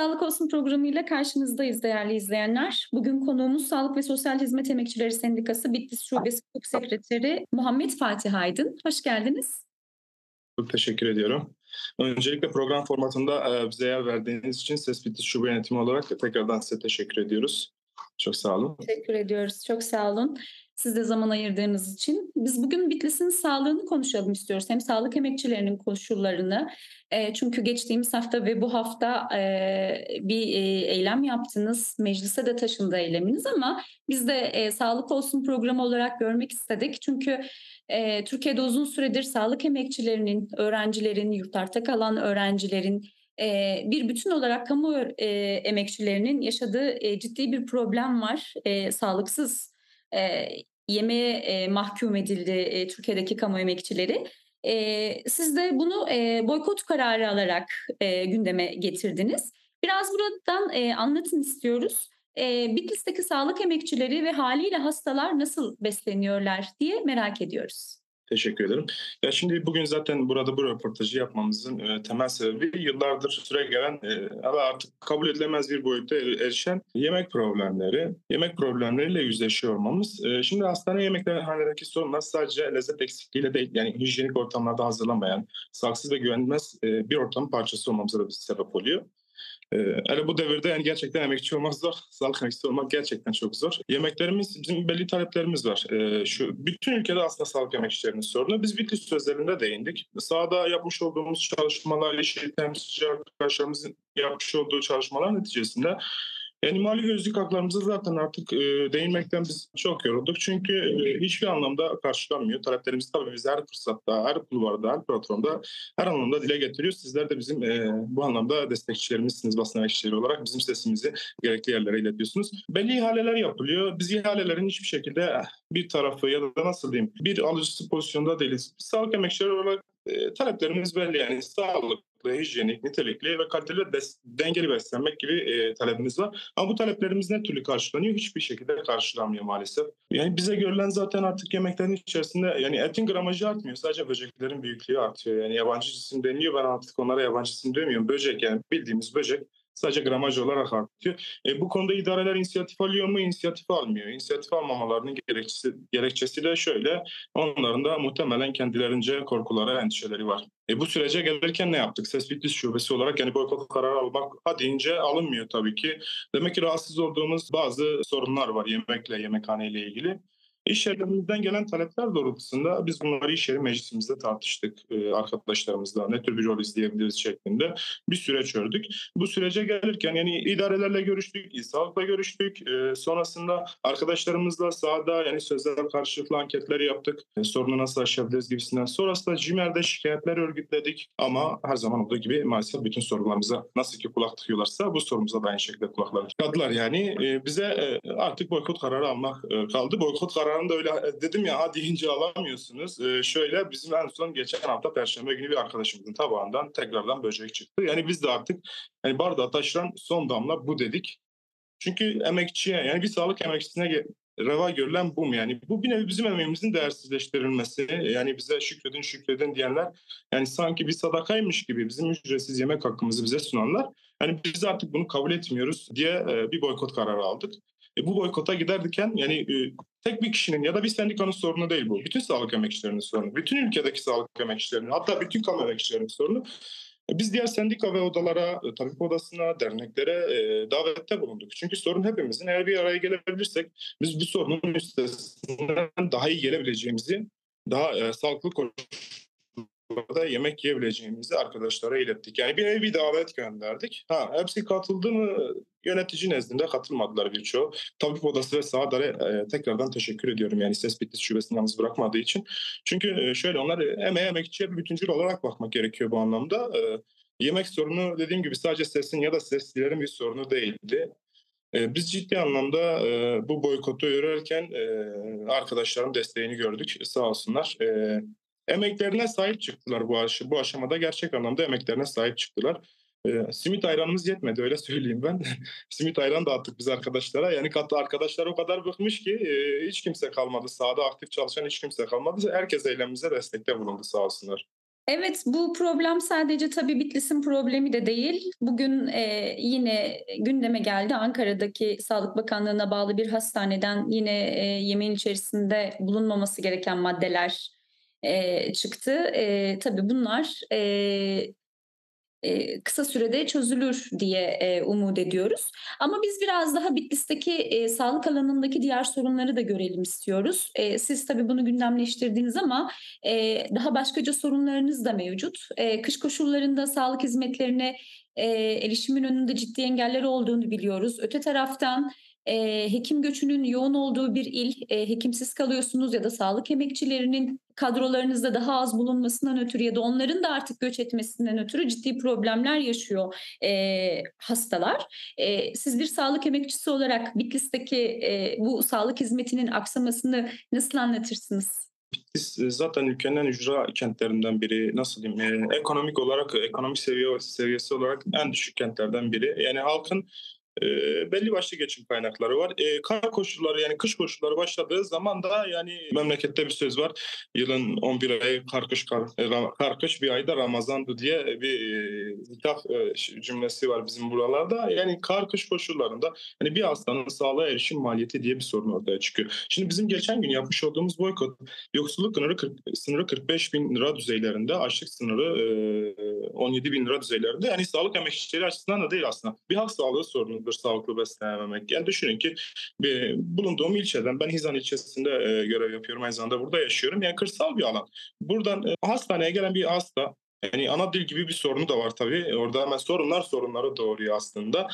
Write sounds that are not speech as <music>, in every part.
Sağlık Olsun programıyla karşınızdayız değerli izleyenler. Bugün konuğumuz Sağlık ve Sosyal Hizmet Emekçileri Sendikası Bitlis Şubesi Hukuk Sekreteri Muhammed Fatih Aydın. Hoş geldiniz. Çok teşekkür ediyorum. Öncelikle program formatında e, bize yer verdiğiniz için Ses Bitlis Şube Yönetimi olarak tekrardan size teşekkür ediyoruz. Çok sağ olun. Teşekkür ediyoruz. Çok sağ olun. Siz de zaman ayırdığınız için. Biz bugün Bitlis'in sağlığını konuşalım istiyoruz. Hem sağlık emekçilerinin koşullarını. E, çünkü geçtiğimiz hafta ve bu hafta e, bir e, eylem yaptınız. Meclise de taşındı eyleminiz ama biz de e, Sağlık Olsun programı olarak görmek istedik. Çünkü e, Türkiye'de uzun süredir sağlık emekçilerinin, öğrencilerin, yurtlarda kalan öğrencilerin e, bir bütün olarak kamu e, emekçilerinin yaşadığı e, ciddi bir problem var. Sağlıksız yemeğe e, mahkum edildi e, Türkiye'deki kamu emekçileri. E, siz de bunu e, boykot kararı alarak e, gündeme getirdiniz. Biraz buradan e, anlatın istiyoruz. E, Bitlis'teki sağlık emekçileri ve haliyle hastalar nasıl besleniyorlar diye merak ediyoruz. Teşekkür ederim. Ya şimdi bugün zaten burada bu röportajı yapmamızın e, temel sebebi yıllardır süre gelen e, artık kabul edilemez bir boyutta er, erişen yemek problemleri. Yemek problemleriyle yüzleşiyor olmamız. E, şimdi hastane yemekhanelerdeki sorunlar sadece lezzet eksikliğiyle değil yani hijyenik ortamlarda hazırlanmayan, sağlıksız ve güvenilmez e, bir ortamın parçası olmamıza da bir sebep oluyor. Hele bu devirde yani gerçekten emekçi olmak zor. Sağlık emekçisi olmak gerçekten çok zor. Yemeklerimiz, bizim belli taleplerimiz var. Ee, şu Bütün ülkede aslında sağlık emekçilerinin sorunu. Biz Bitlis sözlerinde değindik. Sahada yapmış olduğumuz çalışmalar, işi temsilci arkadaşlarımızın yapmış olduğu çalışmalar neticesinde yani mali gözlük haklarımızı zaten artık e, değinmekten biz çok yorulduk. Çünkü e, hiçbir anlamda karşılanmıyor. Taleplerimizi tabii biz her fırsatta, her kulvarda, her platformda her anlamda dile getiriyoruz. Sizler de bizim e, bu anlamda destekçilerimizsiniz basın emekçileri olarak. Bizim sesimizi gerekli yerlere iletiyorsunuz. Belli ihaleler yapılıyor. Biz ihalelerin hiçbir şekilde bir tarafı ya da nasıl diyeyim bir alıcısı pozisyonda değiliz. Sağlık emekçileri olarak e, taleplerimiz belli yani sağlık, hijyenik, nitelikli ve kaliteli bes- dengeli beslenmek gibi e, talebimiz var. Ama bu taleplerimiz ne türlü karşılanıyor? Hiçbir şekilde karşılanmıyor maalesef. Yani bize görülen zaten artık yemeklerin içerisinde yani etin gramajı artmıyor. Sadece böceklerin büyüklüğü artıyor. Yani yabancı cisim deniyor. Ben artık onlara yabancı cisim demiyorum. Böcek yani bildiğimiz böcek sadece gramaj olarak artıyor. E, bu konuda idareler inisiyatif alıyor mu? İnisiyatif almıyor. İnisiyatif almamalarının gerekçesi, gerekçesi de şöyle. Onların da muhtemelen kendilerince korkuları, endişeleri var. E, bu sürece gelirken ne yaptık? Ses Bitlis Şubesi olarak yani boykot kararı almak ha deyince alınmıyor tabii ki. Demek ki rahatsız olduğumuz bazı sorunlar var yemekle, yemekhaneyle ilgili. İş yerlerimizden gelen talepler doğrultusunda biz bunları iş yeri meclisimizde tartıştık e, arkadaşlarımızla. Ne tür bir rol izleyebiliriz şeklinde bir süreç ördük. Bu sürece gelirken yani idarelerle görüştük, İl Sağlık'la görüştük. E, sonrasında arkadaşlarımızla sahada yani sözler karşılıklı anketleri yaptık. E, sorunu nasıl aşabiliriz gibisinden. Sonrasında CİMER'de şikayetler örgütledik. Ama her zaman olduğu gibi maalesef bütün sorularımıza nasıl ki kulak tıkıyorlarsa bu sorumuza da aynı şekilde kulaklar tıkadılar. Yani bize artık boykot kararı almak kaldı. Boykot kararı kararını öyle e, dedim ya ha deyince alamıyorsunuz. Ee, şöyle bizim en son geçen hafta Perşembe günü bir arkadaşımızın tabağından tekrardan böcek çıktı. Yani biz de artık yani bardağı taşıran son damla bu dedik. Çünkü emekçiye yani bir sağlık emekçisine reva görülen bu mu? Yani bu bir nevi bizim emeğimizin değersizleştirilmesi. Yani bize şükredin şükredin diyenler yani sanki bir sadakaymış gibi bizim ücretsiz yemek hakkımızı bize sunanlar. Yani biz artık bunu kabul etmiyoruz diye e, bir boykot kararı aldık. E, bu boykota giderken yani e, tek bir kişinin ya da bir sendikanın sorunu değil bu. Bütün sağlık emekçilerinin sorunu. Bütün ülkedeki sağlık emekçilerinin hatta bütün kamu emekçilerinin sorunu. E, biz diğer sendika ve odalara, e, tabip odasına, derneklere e, davette bulunduk. Çünkü sorun hepimizin. Eğer bir araya gelebilirsek biz bu sorunun üstesinden daha iyi gelebileceğimizi, daha e, sağlıklı burada yemek yiyebileceğimizi arkadaşlara ilettik. Yani bir nevi bir davet gönderdik. Ha, hepsi katıldı mı? Yönetici nezdinde katılmadılar birçoğu. Tabip Odası ve Sağdar'a e, tekrardan teşekkür ediyorum. Yani Ses Bitlis Şubesi'ni yalnız bırakmadığı için. Çünkü e, şöyle onlar emeğe emekçiye bir bütüncül olarak bakmak gerekiyor bu anlamda. E, yemek sorunu dediğim gibi sadece sesin ya da seslilerin bir sorunu değildi. E, biz ciddi anlamda e, bu boykotu yürürken e, arkadaşların desteğini gördük. Sağ olsunlar. E, emeklerine sahip çıktılar bu, aş bu aşamada. Gerçek anlamda emeklerine sahip çıktılar. E, simit ayranımız yetmedi öyle söyleyeyim ben. <laughs> simit ayran dağıttık biz arkadaşlara. Yani katı arkadaşlar o kadar bıkmış ki e, hiç kimse kalmadı. Sahada aktif çalışan hiç kimse kalmadı. Herkes eylemimize destekte bulundu sağ olsunlar. Evet, bu problem sadece tabii Bitlis'in problemi de değil. Bugün, eee, yine gündeme geldi. Ankara'daki Sağlık Bakanlığı'na bağlı bir hastaneden yine, eee, yemeğin içerisinde bulunmaması gereken maddeler, eee, çıktı. Eee, tabii bunlar, eee, kısa sürede çözülür diye, umut ediyoruz. Ama biz biraz daha Bitlis'teki, sağlık alanındaki diğer sorunları da görelim istiyoruz. Siz tabii bunu gündemleştirdiniz ama, daha başkaca sorunlarınız da mevcut. Kış koşullarında sağlık hizmetlerine, erişimin önünde ciddi engeller olduğunu biliyoruz. Öte taraftan, eee, hekim göçünün yoğun olduğu bir il, eee, hekimsiz kalıyorsunuz ya da sağlık emekçilerinin kadrolarınızda daha az bulunmasından ötürü ya da onların da artık göç etmesinden ötürü ciddi problemler yaşıyor, eee, hastalar. Eee, siz bir sağlık emekçisi olarak Bitlis'teki, eee, bu sağlık hizmetinin aksamasını nasıl anlatırsınız? Bitlis e, zaten ülkenin en ücra kentlerinden biri. Nasıl diyeyim? Eee, ekonomik olarak, ekonomik seviye seviyesi olarak en düşük kentlerden biri. Yani halkın Eee, belli başlı geçim kaynakları var. Eee, kar koşulları yani kış koşulları başladığı zaman da yani memlekette bir söz var. Yılın 11 ayı kar kış kar, e, kar kış bir ayda Ramazan'dı diye bir eee, ş- cümlesi var bizim buralarda. Yani kar kış koşullarında hani bir hastanın sağlığa erişim maliyeti diye bir sorun ortaya çıkıyor. Şimdi bizim geçen gün yapmış olduğumuz boykot yoksulluk sınırı, 40, sınırı 45 bin lira düzeylerinde, açlık sınırı eee, 17 bin lira düzeylerinde. Yani sağlık emekçileri açısından da değil aslında. Bir halk sağlığı sorunudur sağlıklı beslenememek. Yani düşünün ki bir, bulunduğum ilçeden, ben Hizan ilçesinde e, görev yapıyorum. Aynı zamanda burada yaşıyorum. Yani kırsal bir alan. Buradan e, hastaneye gelen bir hasta yani ana dil gibi bir sorunu da var tabii. Orada hemen sorunlar sorunları doğuruyor aslında.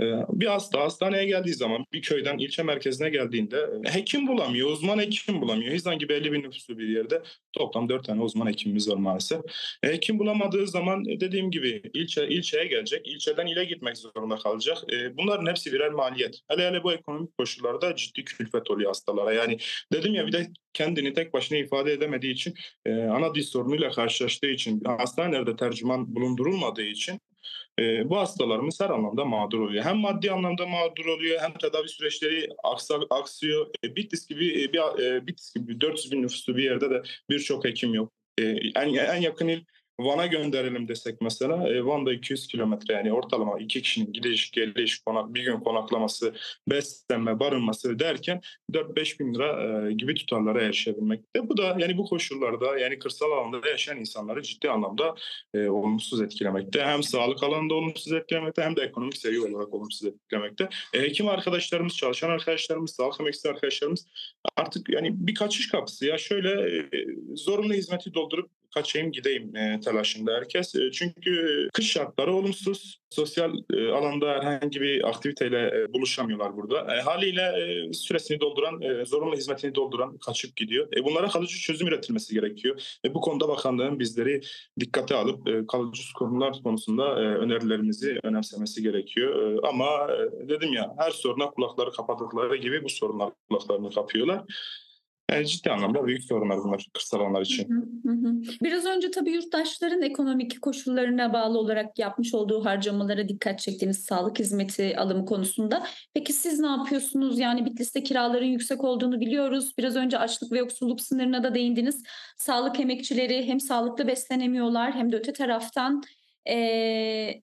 Ee, bir hasta hastaneye geldiği zaman bir köyden ilçe merkezine geldiğinde e, hekim bulamıyor, uzman hekim bulamıyor. Hizan gibi 50 bin nüfuslu bir yerde toplam 4 tane uzman hekimimiz var maalesef. E, hekim bulamadığı zaman e, dediğim gibi ilçe ilçeye gelecek, ilçeden ile gitmek zorunda kalacak. Bunların hepsi birer maliyet. Hele hele bu ekonomik koşullarda ciddi külfet oluyor hastalara. Yani dedim ya bir de kendini tek başına ifade edemediği için ana dil sorunuyla karşılaştığı için hastanelerde tercüman bulundurulmadığı için e, bu hastalarımız her anlamda mağdur oluyor. Hem maddi anlamda mağdur oluyor hem tedavi süreçleri aksa, aksıyor. E, Bitlis gibi e, bir e, Bitlis gibi 400 bin nüfuslu bir yerde de birçok hekim yok. E, en, en yakın il Van'a gönderelim desek mesela e, Van'da 200 kilometre yani ortalama iki kişinin gidiş geliş konak, bir gün konaklaması, beslenme, barınması derken 4-5 bin lira e, gibi tutarlara erişebilmekte. Bu da yani bu koşullarda yani kırsal alanda yaşayan insanları ciddi anlamda e, olumsuz etkilemekte. Hem sağlık alanında olumsuz etkilemekte hem de ekonomik seviye olarak olumsuz etkilemekte. E, hekim arkadaşlarımız, çalışan arkadaşlarımız, sağlık emekçisi arkadaşlarımız artık yani bir kaçış kapısı ya şöyle e, zorunlu hizmeti doldurup kaçayım gideyim e, telaşında herkes. E, çünkü kış şartları olumsuz. Sosyal e, alanda herhangi bir aktiviteyle e, buluşamıyorlar burada. E, haliyle e, süresini dolduran, e, zorunlu hizmetini dolduran kaçıp gidiyor. E, bunlara kalıcı çözüm üretilmesi gerekiyor. E, bu konuda bakanlığın bizleri dikkate alıp e, kalıcı konular konusunda e, önerilerimizi önemsemesi gerekiyor. E, ama e, dedim ya her soruna kulakları kapattıkları gibi bu sorunlar kulaklarını kapıyorlar. Yani ciddi anlamda büyük sorunlar bunlar kırsal alanlar için. Biraz önce tabii yurttaşların ekonomik koşullarına bağlı olarak yapmış olduğu harcamalara dikkat çektiğiniz sağlık hizmeti alımı konusunda. Peki siz ne yapıyorsunuz? Yani Bitlis'te kiraların yüksek olduğunu biliyoruz. Biraz önce açlık ve yoksulluk sınırına da değindiniz. Sağlık emekçileri hem sağlıklı beslenemiyorlar hem de öte taraftan eee,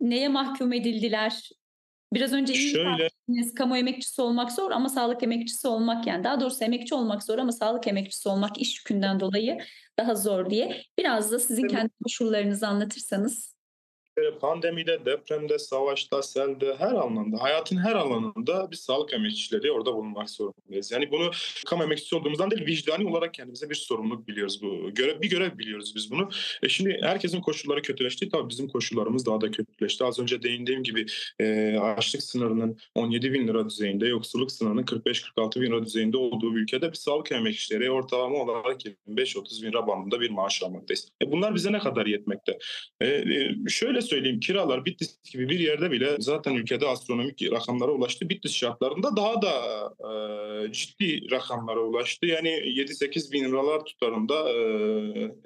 neye mahkum edildiler? Biraz önce iyi Şöyle kamu emekçisi olmak zor ama sağlık emekçisi olmak yani daha doğrusu emekçi olmak zor ama sağlık emekçisi olmak iş yükünden dolayı daha zor diye. Biraz da sizin kendi koşullarınızı anlatırsanız. Pandemide, depremde, savaşta, selde her anlamda, hayatın her alanında biz sağlık emekçileri orada bulunmak zorundayız. Yani bunu kamu emekçisi olduğumuzdan değil, vicdani olarak kendimize bir sorumluluk biliyoruz bu. Görev, bir görev biliyoruz biz bunu. E şimdi herkesin koşulları kötüleşti. Tabii bizim koşullarımız daha da kötüleşti. Az önce değindiğim gibi e, açlık sınırının 17 bin lira düzeyinde, yoksulluk sınırının 45-46 bin lira düzeyinde olduğu bir ülkede biz sağlık emekçileri ortalama olarak 25-30 bin lira bandında bir maaş almaktayız. E bunlar bize ne kadar yetmekte? E, e, şöyle söyleyeyim kiralar Bitlis gibi bir yerde bile zaten ülkede astronomik rakamlara ulaştı. Bitlis şartlarında daha da e, ciddi rakamlara ulaştı. Yani 7-8 bin liralar tutarında e,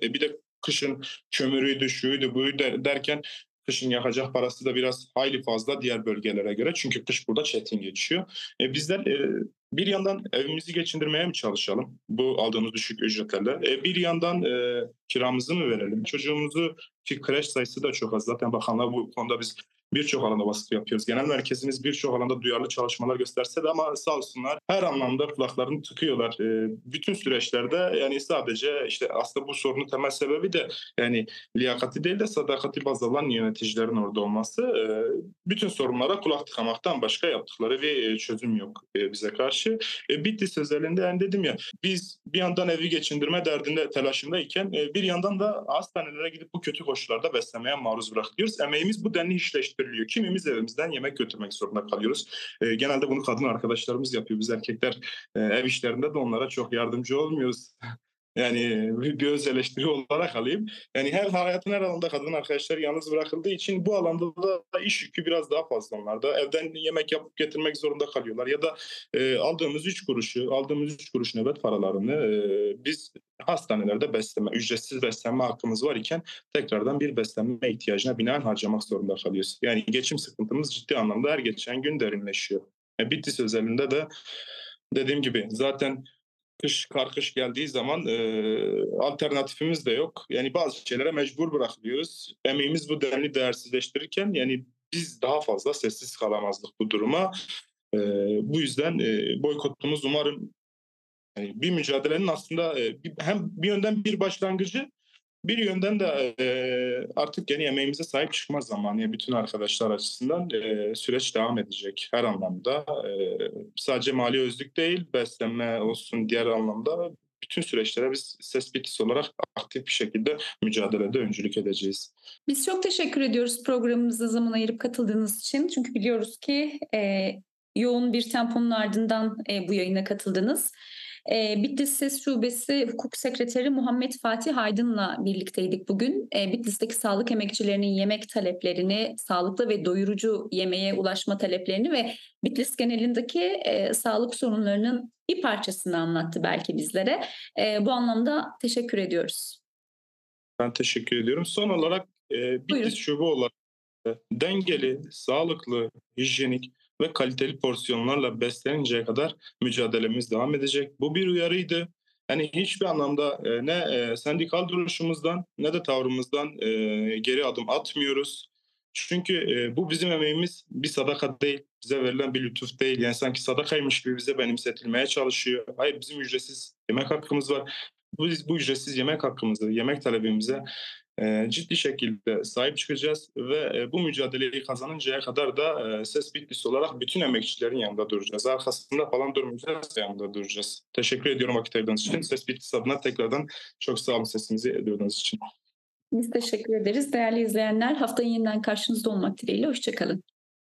e, bir de kışın kömürüydü, şuydu, buydu derken kışın yakacak parası da biraz hayli fazla diğer bölgelere göre. Çünkü kış burada çetin geçiyor. E, bizler e, bir yandan evimizi geçindirmeye mi çalışalım bu aldığımız düşük ücretlerle? E, bir yandan e, kiramızı mı verelim? Çocuğumuzu ki kreş sayısı da çok az. Zaten bakanlar bu konuda biz birçok alanda baskı yapıyoruz. Genel merkezimiz birçok alanda duyarlı çalışmalar gösterse de ama sağ olsunlar her anlamda kulaklarını tıkıyorlar. E, bütün süreçlerde yani sadece işte aslında bu sorunun temel sebebi de yani liyakati değil de sadakati baz alan yöneticilerin orada olması. E, bütün sorunlara kulak tıkamaktan başka yaptıkları bir e, çözüm yok e, bize karşı. E, Bitlis özelinde yani dedim ya biz bir yandan evi geçindirme derdinde telaşındayken e, bir yandan da hastanelere gidip bu kötü koşullarda beslemeye maruz bırakıyoruz. Emeğimiz bu denli işleştiriliyor. Kimimiz evimizden yemek götürmek zorunda kalıyoruz. E, genelde bunu kadın arkadaşlarımız yapıyor. Biz erkekler e, ev işlerinde de onlara çok yardımcı olmuyoruz. Yani bir göz eleştiri olarak alayım. Yani her hayatın her alanında kadın arkadaşlar yalnız bırakıldığı için bu alanda da iş yükü biraz daha fazla onlarda. Evden yemek yapıp getirmek zorunda kalıyorlar. Ya da e, aldığımız üç kuruşu, aldığımız üç kuruş nöbet paralarını e, biz hastanelerde besleme, ücretsiz beslenme hakkımız var iken tekrardan bir beslenme ihtiyacına binaen harcamak zorunda kalıyoruz. Yani geçim sıkıntımız ciddi anlamda her geçen gün derinleşiyor. E, Bitlis özelinde de dediğim gibi zaten kış kar kış geldiği zaman e, alternatifimiz de yok. Yani bazı şeylere mecbur bırakılıyoruz. Emeğimiz bu denli değersizleştirirken yani biz daha fazla sessiz kalamazdık bu duruma. E, bu yüzden e, boykotumuz umarım yani bir mücadelenin aslında e, hem bir yönden bir başlangıcı bir yönden de e, artık yeni emeğimize sahip çıkma zamanı. Bütün arkadaşlar açısından e, süreç devam edecek her anlamda. E, sadece mali özlük değil, beslenme olsun diğer anlamda bütün süreçlere biz ses bitisi olarak aktif bir şekilde mücadelede öncülük edeceğiz. Biz çok teşekkür ediyoruz programımıza zaman ayırıp katıldığınız için. Çünkü biliyoruz ki e, yoğun bir temponun ardından e, bu yayına katıldınız. E, Bitlis Ses Şubesi Hukuk Sekreteri Muhammed Fatih Aydın'la birlikteydik bugün. E, Bitlis'teki sağlık emekçilerinin yemek taleplerini, sağlıklı ve doyurucu yemeğe ulaşma taleplerini ve Bitlis genelindeki e, sağlık sorunlarının bir parçasını anlattı belki bizlere. E, bu anlamda teşekkür ediyoruz. Ben teşekkür ediyorum. Son olarak e, Buyurun. Bitlis Şube olarak e, dengeli, sağlıklı, hijyenik ve kaliteli porsiyonlarla besleninceye kadar mücadelemiz devam edecek. Bu bir uyarıydı. Yani hiçbir anlamda e, ne e, sendikal duruşumuzdan ne de tavrımızdan e, geri adım atmıyoruz. Çünkü bu bizim emeğimiz bir sadaka değil, bize verilen bir lütuf değil. Yani sanki sadakaymış gibi bize benimsetilmeye çalışıyor. Hayır bizim ücretsiz yemek hakkımız var. Biz bu ücretsiz yemek hakkımızı, yemek talebimize ciddi şekilde sahip çıkacağız ve e, bu mücadeleyi kazanıncaya kadar da e, Ses Bitlis olarak bütün emekçilerin yanında duracağız. Arkasında falan durmayacağız, yanında duracağız. Teşekkür ediyorum vakit ayırdığınız için. Ses Bitlis adına tekrardan çok sağ olun sesimizi duyduğunuz için. Biz teşekkür ederiz. Değerli izleyenler haftaya yeniden karşınızda olmak dileğiyle. Hoşçakalın.